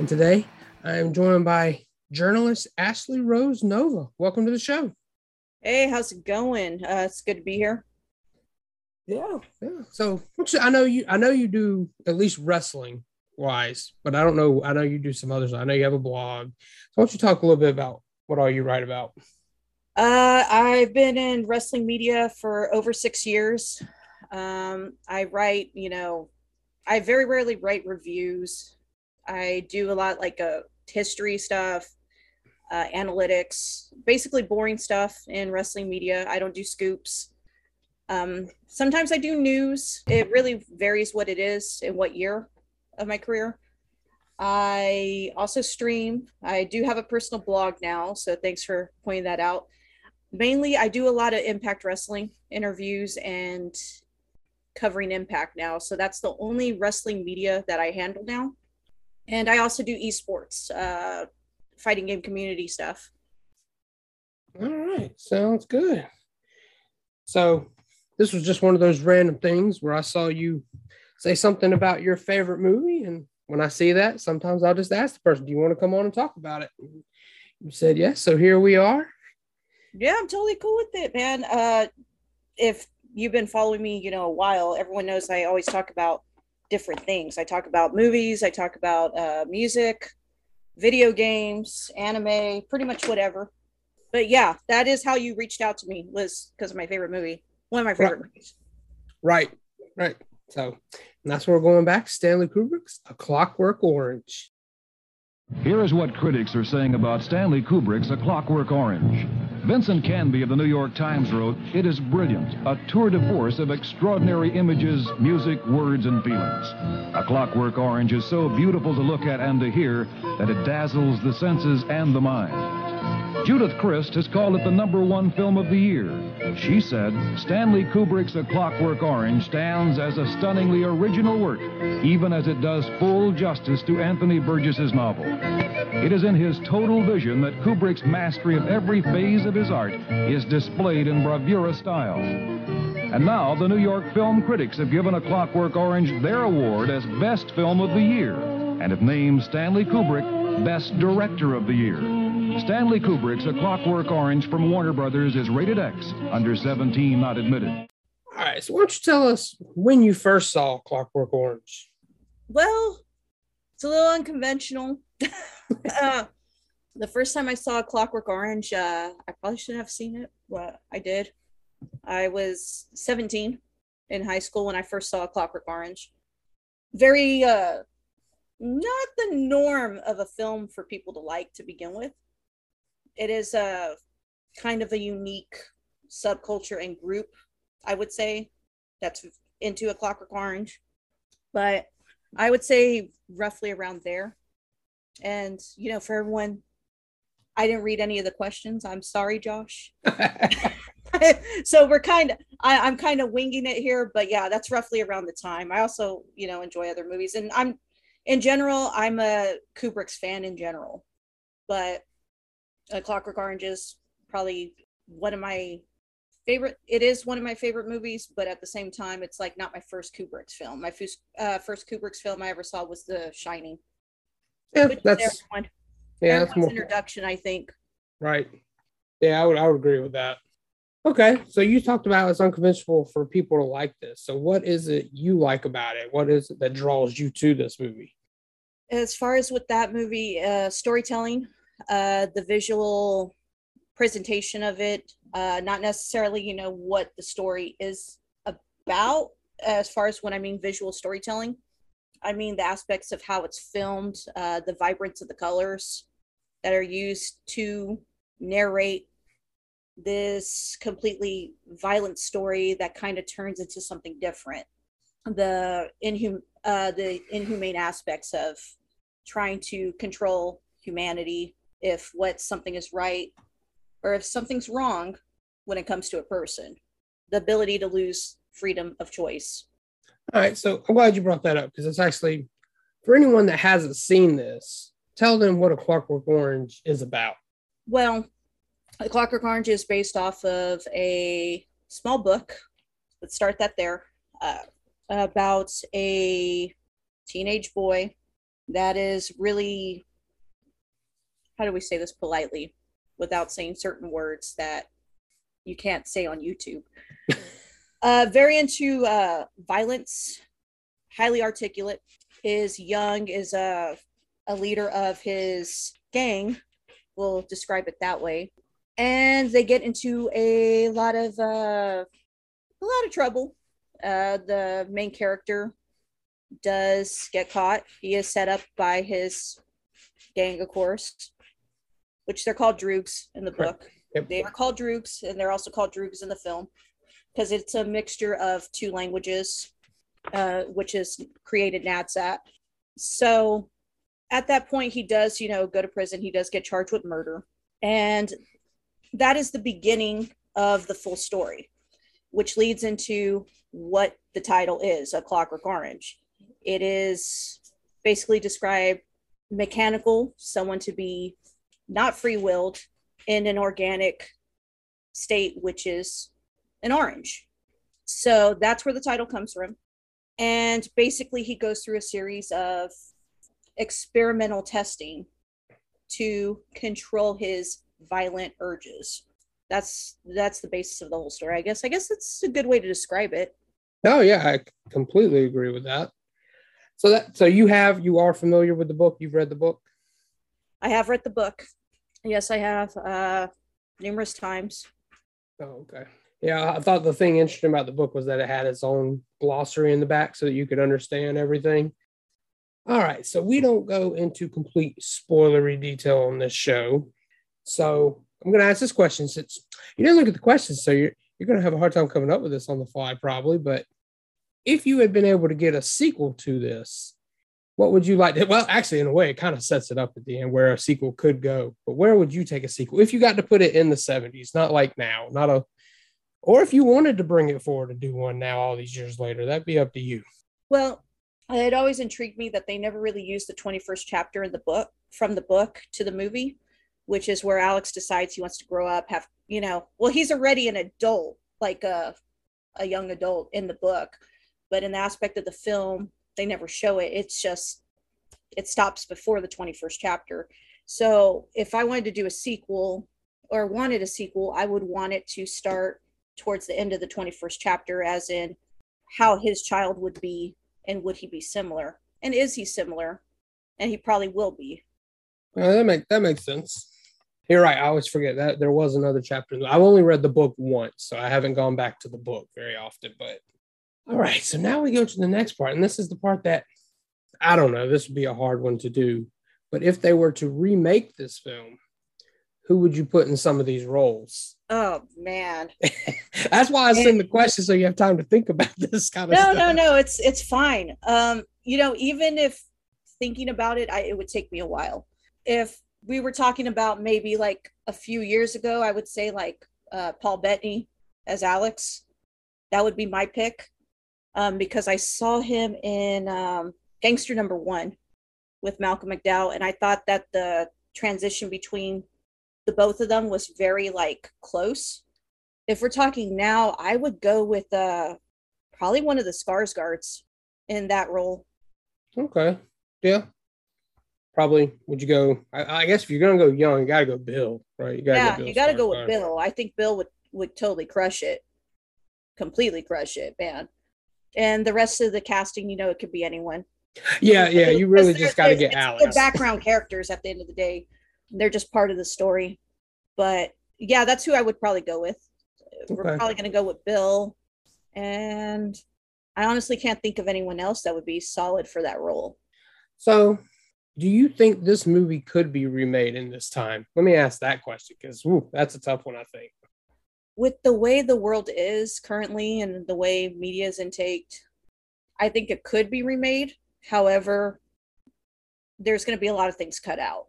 And today I am joined by journalist Ashley Rose Nova. Welcome to the show. Hey, how's it going? Uh, it's good to be here. Yeah, yeah. So I know you I know you do at least wrestling wise, but I don't know. I know you do some others. I know you have a blog. So why don't you talk a little bit about what all you write about? Uh, I've been in wrestling media for over six years. Um, I write, you know, I very rarely write reviews. I do a lot like uh, history stuff, uh, analytics, basically boring stuff in wrestling media. I don't do scoops. Um, sometimes I do news. It really varies what it is and what year of my career. I also stream. I do have a personal blog now, so thanks for pointing that out. Mainly, I do a lot of Impact Wrestling interviews and covering Impact now. So that's the only wrestling media that I handle now. And I also do esports, uh, fighting game community stuff. All right, sounds good. So this was just one of those random things where I saw you say something about your favorite movie, and when I see that, sometimes I'll just ask the person, "Do you want to come on and talk about it?" You said yes, so here we are. Yeah, I'm totally cool with it, man. Uh, if you've been following me, you know, a while, everyone knows I always talk about different things. I talk about movies, I talk about uh, music, video games, anime, pretty much whatever. But yeah, that is how you reached out to me, was because of my favorite movie, one of my favorite Right. movies. Right, right. So and that's where we're going back. Stanley Kubrick's A Clockwork Orange. Here is what critics are saying about Stanley Kubrick's A Clockwork Orange. Vincent Canby of the New York Times wrote, It is brilliant, a tour de force of extraordinary images, music, words, and feelings. A Clockwork Orange is so beautiful to look at and to hear that it dazzles the senses and the mind. Judith Crist has called it the number one film of the year. She said, Stanley Kubrick's A Clockwork Orange stands as a stunningly original work, even as it does full justice to Anthony Burgess's novel. It is in his total vision that Kubrick's mastery of every phase of his art is displayed in bravura style. And now the New York film critics have given A Clockwork Orange their award as Best Film of the Year and have named Stanley Kubrick Best Director of the Year. Stanley Kubrick's A Clockwork Orange from Warner Brothers is rated X, under 17 not admitted. All right, so why don't you tell us when you first saw Clockwork Orange? Well, it's a little unconventional. uh, the first time I saw Clockwork Orange, uh, I probably shouldn't have seen it, but I did. I was 17 in high school when I first saw Clockwork Orange. Very, uh, not the norm of a film for people to like to begin with. It is a kind of a unique subculture and group, I would say, that's into a Clockwork Orange. But I would say roughly around there. And, you know, for everyone, I didn't read any of the questions. I'm sorry, Josh. so we're kind of, I'm kind of winging it here, but yeah, that's roughly around the time. I also, you know, enjoy other movies. And I'm, in general, I'm a Kubrick's fan in general. But uh, Clockwork Orange is probably one of my favorite it is one of my favorite movies but at the same time it's like not my first kubrick's film my first uh first kubrick's film i ever saw was the shining yeah, which that's everyone, yeah, that's more introduction i think right. Yeah, I would I would agree with that. Okay, so you talked about it's unconventional for people to like this. So what is it you like about it? What is it that draws you to this movie? as far as with that movie uh storytelling uh the visual presentation of it uh not necessarily you know what the story is about as far as when i mean visual storytelling. I mean the aspects of how it's filmed uh the vibrance of the colors that are used to narrate this completely violent story that kind of turns into something different. The inhum uh the inhumane aspects of trying to control humanity if what something is right or if something's wrong when it comes to a person. The ability to lose freedom of choice. All right, so I'm glad you brought that up because it's actually for anyone that hasn't seen this, tell them what a Clockwork Orange is about. Well, The Clockwork Orange is based off of a small book. Let's start that there. Uh, about a teenage boy that is really, how do we say this politely without saying certain words that you can't say on YouTube? uh, very into uh, violence, highly articulate, is young, is a, a leader of his gang. We'll describe it that way. And they get into a lot of uh, a lot of trouble. Uh, the main character does get caught. He is set up by his gang, of course, which they're called Droogs in the Correct. book. Yep. They are called Droogs, and they're also called Droogs in the film because it's a mixture of two languages, uh, which is created Nadsat. So at that point, he does, you know, go to prison. He does get charged with murder. And that is the beginning of the full story, which leads into what the title is A Clockwork Orange. It is basically describe mechanical, someone to be not free willed in an organic state, which is an orange. So that's where the title comes from. And basically, he goes through a series of experimental testing to control his violent urges. That's that's the basis of the whole story. I guess. I guess that's a good way to describe it. Oh yeah, I completely agree with that. So that so you have you are familiar with the book. You've read the book. I have read the book. Yes, I have uh, numerous times. Oh, okay. Yeah, I thought the thing interesting about the book was that it had its own glossary in the back so that you could understand everything. All right, so we don't go into complete spoilery detail on this show. So I'm going to ask this question since you didn't look at the questions, so you're you're going to have a hard time coming up with this on the fly, probably. But if you had been able to get a sequel to this, what would you like to? Well, actually, in a way, it kind of sets it up at the end where a sequel could go. But where would you take a sequel if you got to put it in the 70s, not like now, not a, or if you wanted to bring it forward and do one now, all these years later, that'd be up to you. Well, it always intrigued me that they never really used the 21st chapter in the book from the book to the movie, which is where Alex decides he wants to grow up, have you know, well, he's already an adult, like a a young adult in the book, but in the aspect of the film, they never show it. It's just it stops before the 21st chapter. So if I wanted to do a sequel or wanted a sequel, I would want it to start towards the end of the 21st chapter, as in how his child would be and would he be similar? And is he similar? And he probably will be. Well, that make that makes sense. You're right. I always forget that there was another chapter. I've only read the book once, so I haven't gone back to the book very often. But all right, so now we go to the next part, and this is the part that I don't know. This would be a hard one to do, but if they were to remake this film, who would you put in some of these roles? Oh man. That's why I send the question so you have time to think about this kind of No, stuff. no, no. It's it's fine. Um, you know, even if thinking about it, I, it would take me a while. If we were talking about maybe like a few years ago, I would say like uh, Paul Bettany as Alex. That would be my pick um, because I saw him in um, Gangster Number One with Malcolm McDowell, and I thought that the transition between the both of them was very like close. If we're talking now, I would go with uh, probably one of the Skarsgårds in that role. Okay. Yeah. Probably. Would you go? I, I guess if you're gonna go young, you gotta go Bill, right? You gotta yeah, Bill you got to go with Skarsgård. Bill. I think Bill would would totally crush it, completely crush it, man. And the rest of the casting, you know, it could be anyone. Yeah, yeah. You really just gotta get it's Alex. The background characters at the end of the day, they're just part of the story. But yeah, that's who I would probably go with. We're probably going to go with Bill, and I honestly can't think of anyone else that would be solid for that role. So, do you think this movie could be remade in this time? Let me ask that question because that's a tough one. I think. With the way the world is currently and the way media is intaked, I think it could be remade. However, there's going to be a lot of things cut out.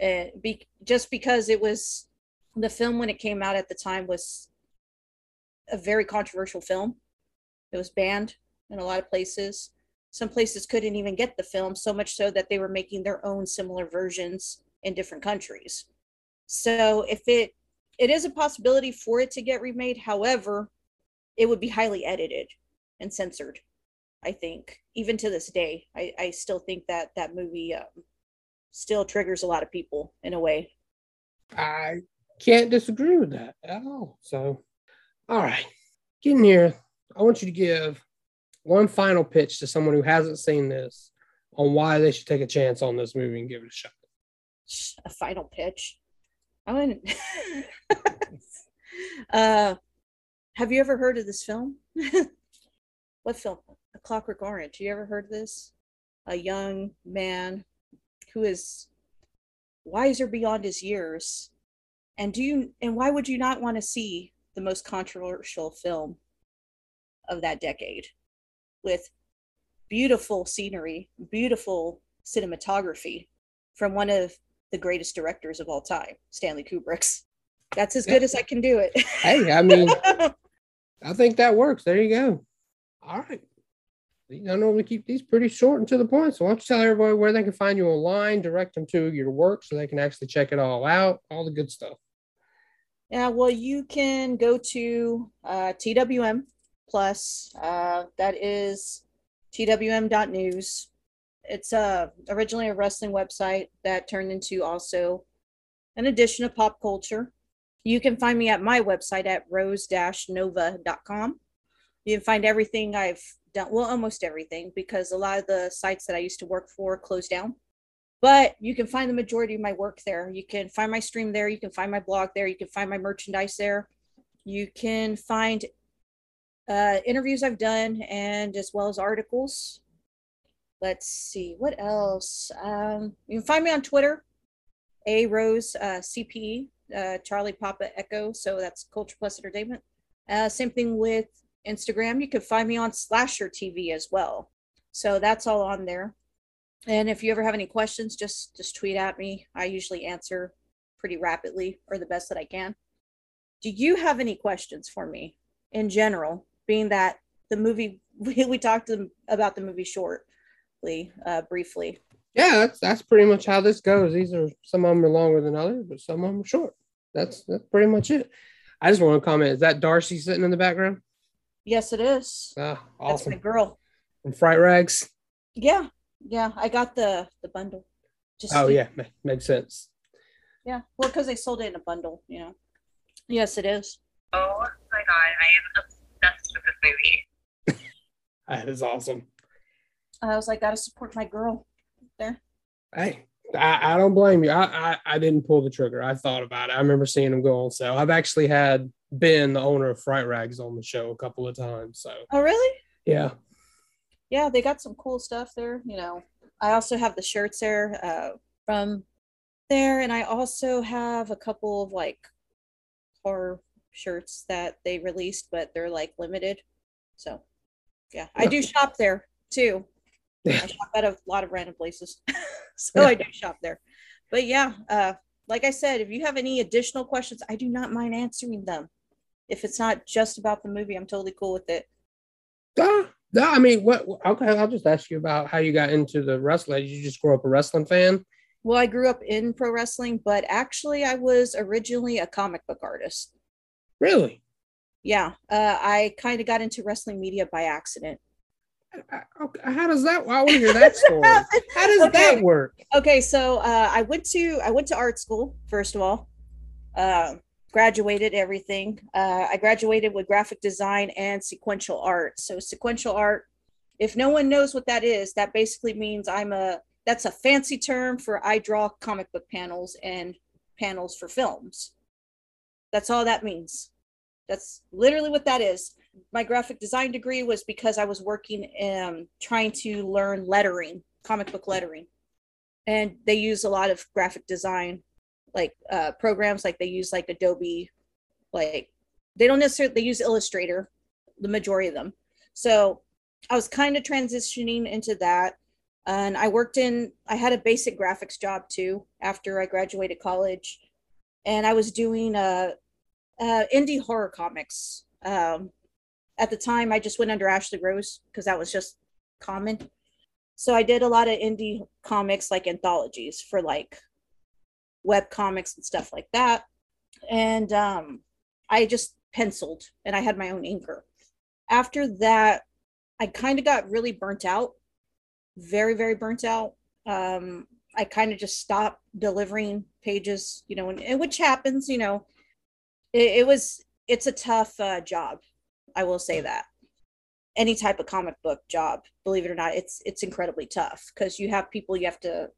And be, just because it was the film when it came out at the time was a very controversial film. It was banned in a lot of places. Some places couldn't even get the film, so much so that they were making their own similar versions in different countries. So if it it is a possibility for it to get remade, however, it would be highly edited and censored. I think even to this day, I, I still think that that movie um, still triggers a lot of people in a way. I can't disagree with that at all. So, all right, getting here, I want you to give one final pitch to someone who hasn't seen this on why they should take a chance on this movie and give it a shot. A final pitch. I wouldn't. uh, have you ever heard of this film? what film? A Clockwork Orange. You ever heard of this? A young man who is wiser beyond his years. And do you and why would you not want to see the most controversial film of that decade with beautiful scenery, beautiful cinematography from one of the greatest directors of all time, Stanley Kubrick's. That's as good as I can do it. Hey, I mean, I think that works. There you go. All right. I normally keep these pretty short and to the point. So why don't you tell everybody where they can find you online, direct them to your work so they can actually check it all out, all the good stuff. Yeah, well, you can go to uh, TWM Plus. Uh, that is twm.news. It's uh, originally a wrestling website that turned into also an edition of pop culture. You can find me at my website at rose-nova.com. You can find everything I've done, well, almost everything, because a lot of the sites that I used to work for closed down. But you can find the majority of my work there. You can find my stream there. You can find my blog there. You can find my merchandise there. You can find uh, interviews I've done and as well as articles. Let's see what else. Um, you can find me on Twitter, a Rose uh, CPE, uh, Charlie Papa Echo. So that's Culture Plus Entertainment. Uh, same thing with Instagram. You can find me on Slasher TV as well. So that's all on there. And if you ever have any questions, just just tweet at me. I usually answer pretty rapidly or the best that I can. Do you have any questions for me in general? Being that the movie we, we talked about the movie shortly, uh, briefly. Yeah, that's that's pretty much how this goes. These are some of them are longer than others, but some of them are short. That's that's pretty much it. I just want to comment: is that Darcy sitting in the background? Yes, it is. Ah, That's awesome. my girl. From Fright Rags. Yeah, yeah. I got the the bundle. Just Oh yeah, makes sense. yeah. Well, because they sold it in a bundle, you know. Yes, it is. Oh my god, I am obsessed with this movie. That is awesome. I was like, gotta support my girl there. Hey, I, I don't blame you. I, I I didn't pull the trigger. I thought about it. I remember seeing them go on sale. I've actually had Ben, the owner of Fright Rags, on the show a couple of times. So Oh, really? yeah, Yeah, they got some cool stuff there. You know, I also have the shirts there uh, from there, and I also have a couple of like horror shirts that they released, but they're like limited. So, yeah, I do shop there too. I shop at a lot of random places, so I do shop there. But yeah, uh, like I said, if you have any additional questions, I do not mind answering them. If it's not just about the movie, I'm totally cool with it. Ah, no, I mean, what? Okay, I'll just ask you about how you got into the wrestling. Did you just grow up a wrestling fan? Well, I grew up in pro wrestling, but actually, I was originally a comic book artist. Really? Yeah, uh, I kind of got into wrestling media by accident. How does that? I want to hear that story. How does Okay. that work? Okay, so uh, I went to I went to art school first of all. Uh, graduated everything. Uh, I graduated with graphic design and sequential art. So sequential art, if no one knows what that is, that basically means I'm a that's a fancy term for I draw comic book panels and panels for films. That's all that means. That's literally what that is. My graphic design degree was because I was working um trying to learn lettering, comic book lettering and they use a lot of graphic design like uh programs like they use like adobe like they don't necessarily they use illustrator the majority of them so i was kind of transitioning into that and I worked in. I had a basic graphics job too after I graduated college, and I was doing uh, uh indie horror comics. Um, at the time, I just went under Ashley Rose because that was just common. So I did a lot of indie comics, like anthologies for like web comics and stuff like that. And um, I just penciled and I had my own inker. After that, I kind of got really burnt out, very, very burnt out. Um, I kind of just stopped delivering pages, you know, and, and which happens, you know, it, it was, it's a tough uh, job. I will say that. Any type of comic book job, believe it or not, it's, it's incredibly tough because you have people you have to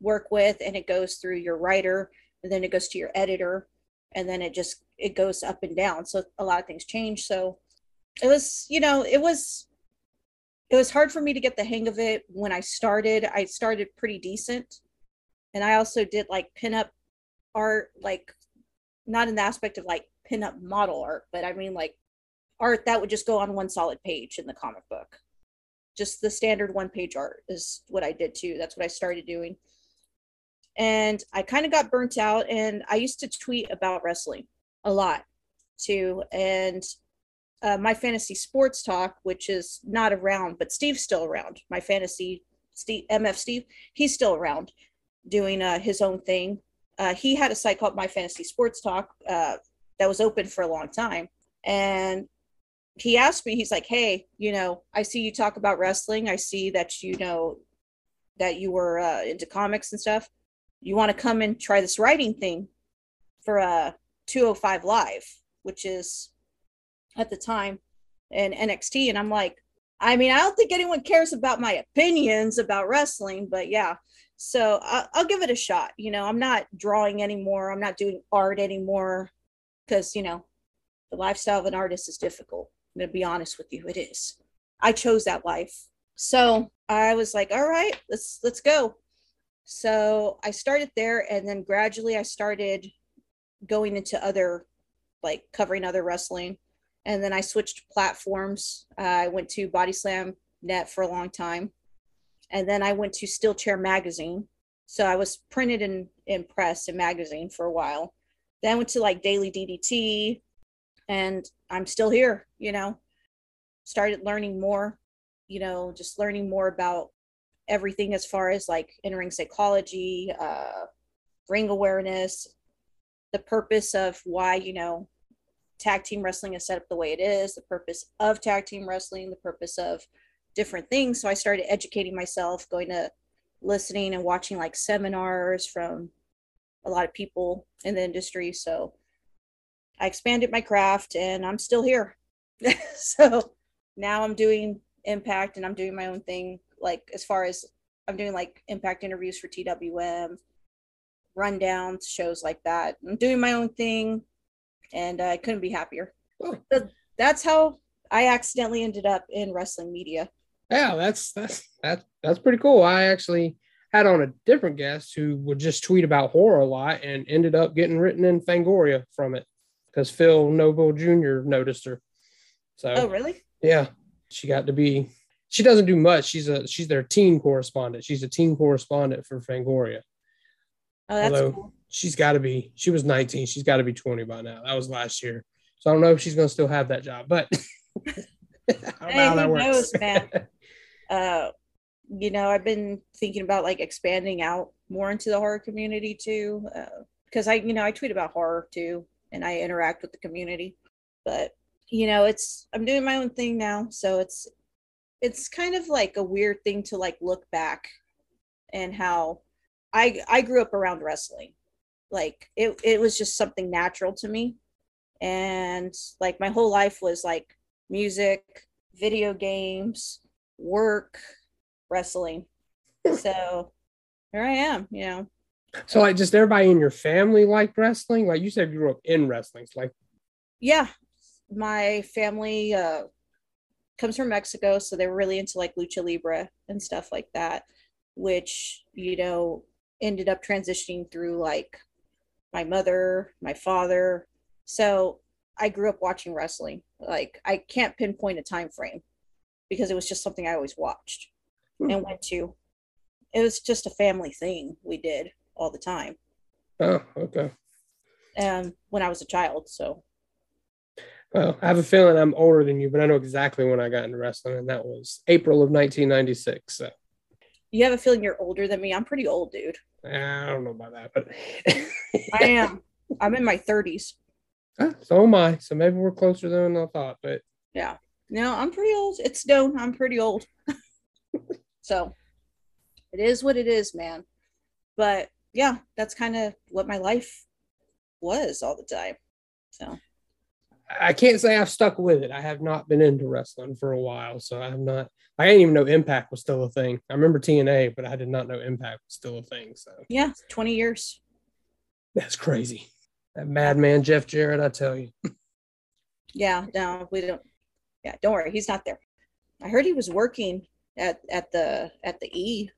work with and it goes through your writer and then it goes to your editor and then it just it goes up and down. So a lot of things change. So it was you know it was it was hard for me to get the hang of it when i started. I started pretty decent and i also did like pinup art like not in the aspect of like pinup model art but i mean like art that would just go on one solid page in the comic book just the standard one page art is what i did too that's what i started doing and I kind of got burnt out. And I used to tweet about wrestling a lot too. And uh, my fantasy sports talk, which is not around, but Steve's still around. My fantasy Steve, MF Steve, he's still around doing uh, his own thing. Uh, he had a site called My Fantasy Sports Talk uh, that was open for a long time. And he asked me, he's like, Hey, you know, I see you talk about wrestling. I see that you know that you were uh, into comics and stuff you want to come and try this writing thing for a 205 live which is at the time in nxt and i'm like i mean i don't think anyone cares about my opinions about wrestling but yeah so I'll, I'll give it a shot you know i'm not drawing anymore i'm not doing art anymore because you know the lifestyle of an artist is difficult i'm going to be honest with you it is i chose that life so i was like all right let's let's go so I started there and then gradually I started going into other, like covering other wrestling. And then I switched platforms. Uh, I went to Body Slam Net for a long time. And then I went to Steel Chair Magazine. So I was printed in, in press and magazine for a while. Then I went to like Daily DDT and I'm still here, you know. Started learning more, you know, just learning more about everything as far as like in-ring psychology, uh, ring awareness, the purpose of why, you know, tag team wrestling is set up the way it is, the purpose of tag team wrestling, the purpose of different things. So I started educating myself, going to listening and watching like seminars from a lot of people in the industry. So I expanded my craft and I'm still here. so now I'm doing impact and I'm doing my own thing like as far as I'm doing like impact interviews for TWM, rundowns, shows like that. I'm doing my own thing, and I couldn't be happier. Oh. That's how I accidentally ended up in wrestling media. Yeah, that's that's that's that's pretty cool. I actually had on a different guest who would just tweet about horror a lot and ended up getting written in Fangoria from it because Phil Nobile Jr. noticed her. So, oh really? Yeah, she got to be she doesn't do much. She's a she's their teen correspondent. She's a teen correspondent for Fangoria. Oh, that's Although cool. she's got to be. She was 19. She's got to be 20 by now. That was last year. So I don't know if she's going to still have that job, but I hey, who knows, man. uh, you know, I've been thinking about like expanding out more into the horror community too, because uh, I, you know, I tweet about horror too, and I interact with the community. But you know, it's I'm doing my own thing now, so it's it's kind of like a weird thing to like look back and how I I grew up around wrestling. Like it it was just something natural to me. And like my whole life was like music, video games, work, wrestling. so here I am, you know. So like just everybody in your family liked wrestling? Like you said you grew up in wrestling. So like yeah. My family uh comes from Mexico, so they were really into like lucha libre and stuff like that, which you know ended up transitioning through like my mother, my father. So I grew up watching wrestling. Like I can't pinpoint a time frame because it was just something I always watched hmm. and went to. it was just a family thing we did all the time. Oh, okay. And when I was a child, so Well, I have a feeling I'm older than you, but I know exactly when I got into wrestling, and that was April of 1996. So you have a feeling you're older than me. I'm pretty old, dude. I don't know about that, but I am. I'm in my 30s. Ah, so am I. So maybe we're closer than I thought. But Yeah. No, I'm pretty old. It's known I'm pretty old. so it is what it is, man. But yeah, that's kind of what my life was all the time. So I can't say I've stuck with it. I have not been into wrestling for a while, so I'm not. I didn't even know Impact was still a thing. I remember TNA, but I did not know Impact was still a thing. So yeah, 20 years. that's crazy. That madman Jeff Jarrett, I tell you. Yeah, no, we don't. Yeah, don't worry, he's not there. I heard he was working at at the at the E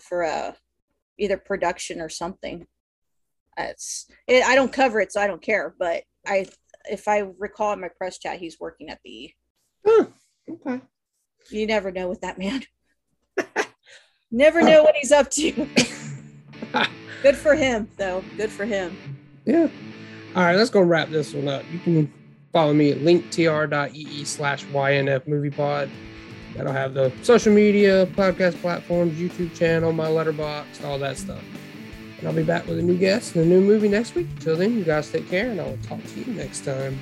for uh either production or something. It's it, I don't cover it, so I don't care. But I, if I recall in my press chat, he's working at the E. Huh, okay. You never know with that man. never know what he's up to. Good for him, though. Good for him. Yeah. All right, let's go wrap this one up. You can follow me at linktr.ee slash YNF movie pod. That'll have the social media, podcast platforms, YouTube channel, my Letterboxd, all that stuff. And I'll be back with a new guest and a new movie next week. Until then, you guys take care, and I will talk to you next time.